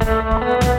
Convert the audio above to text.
Música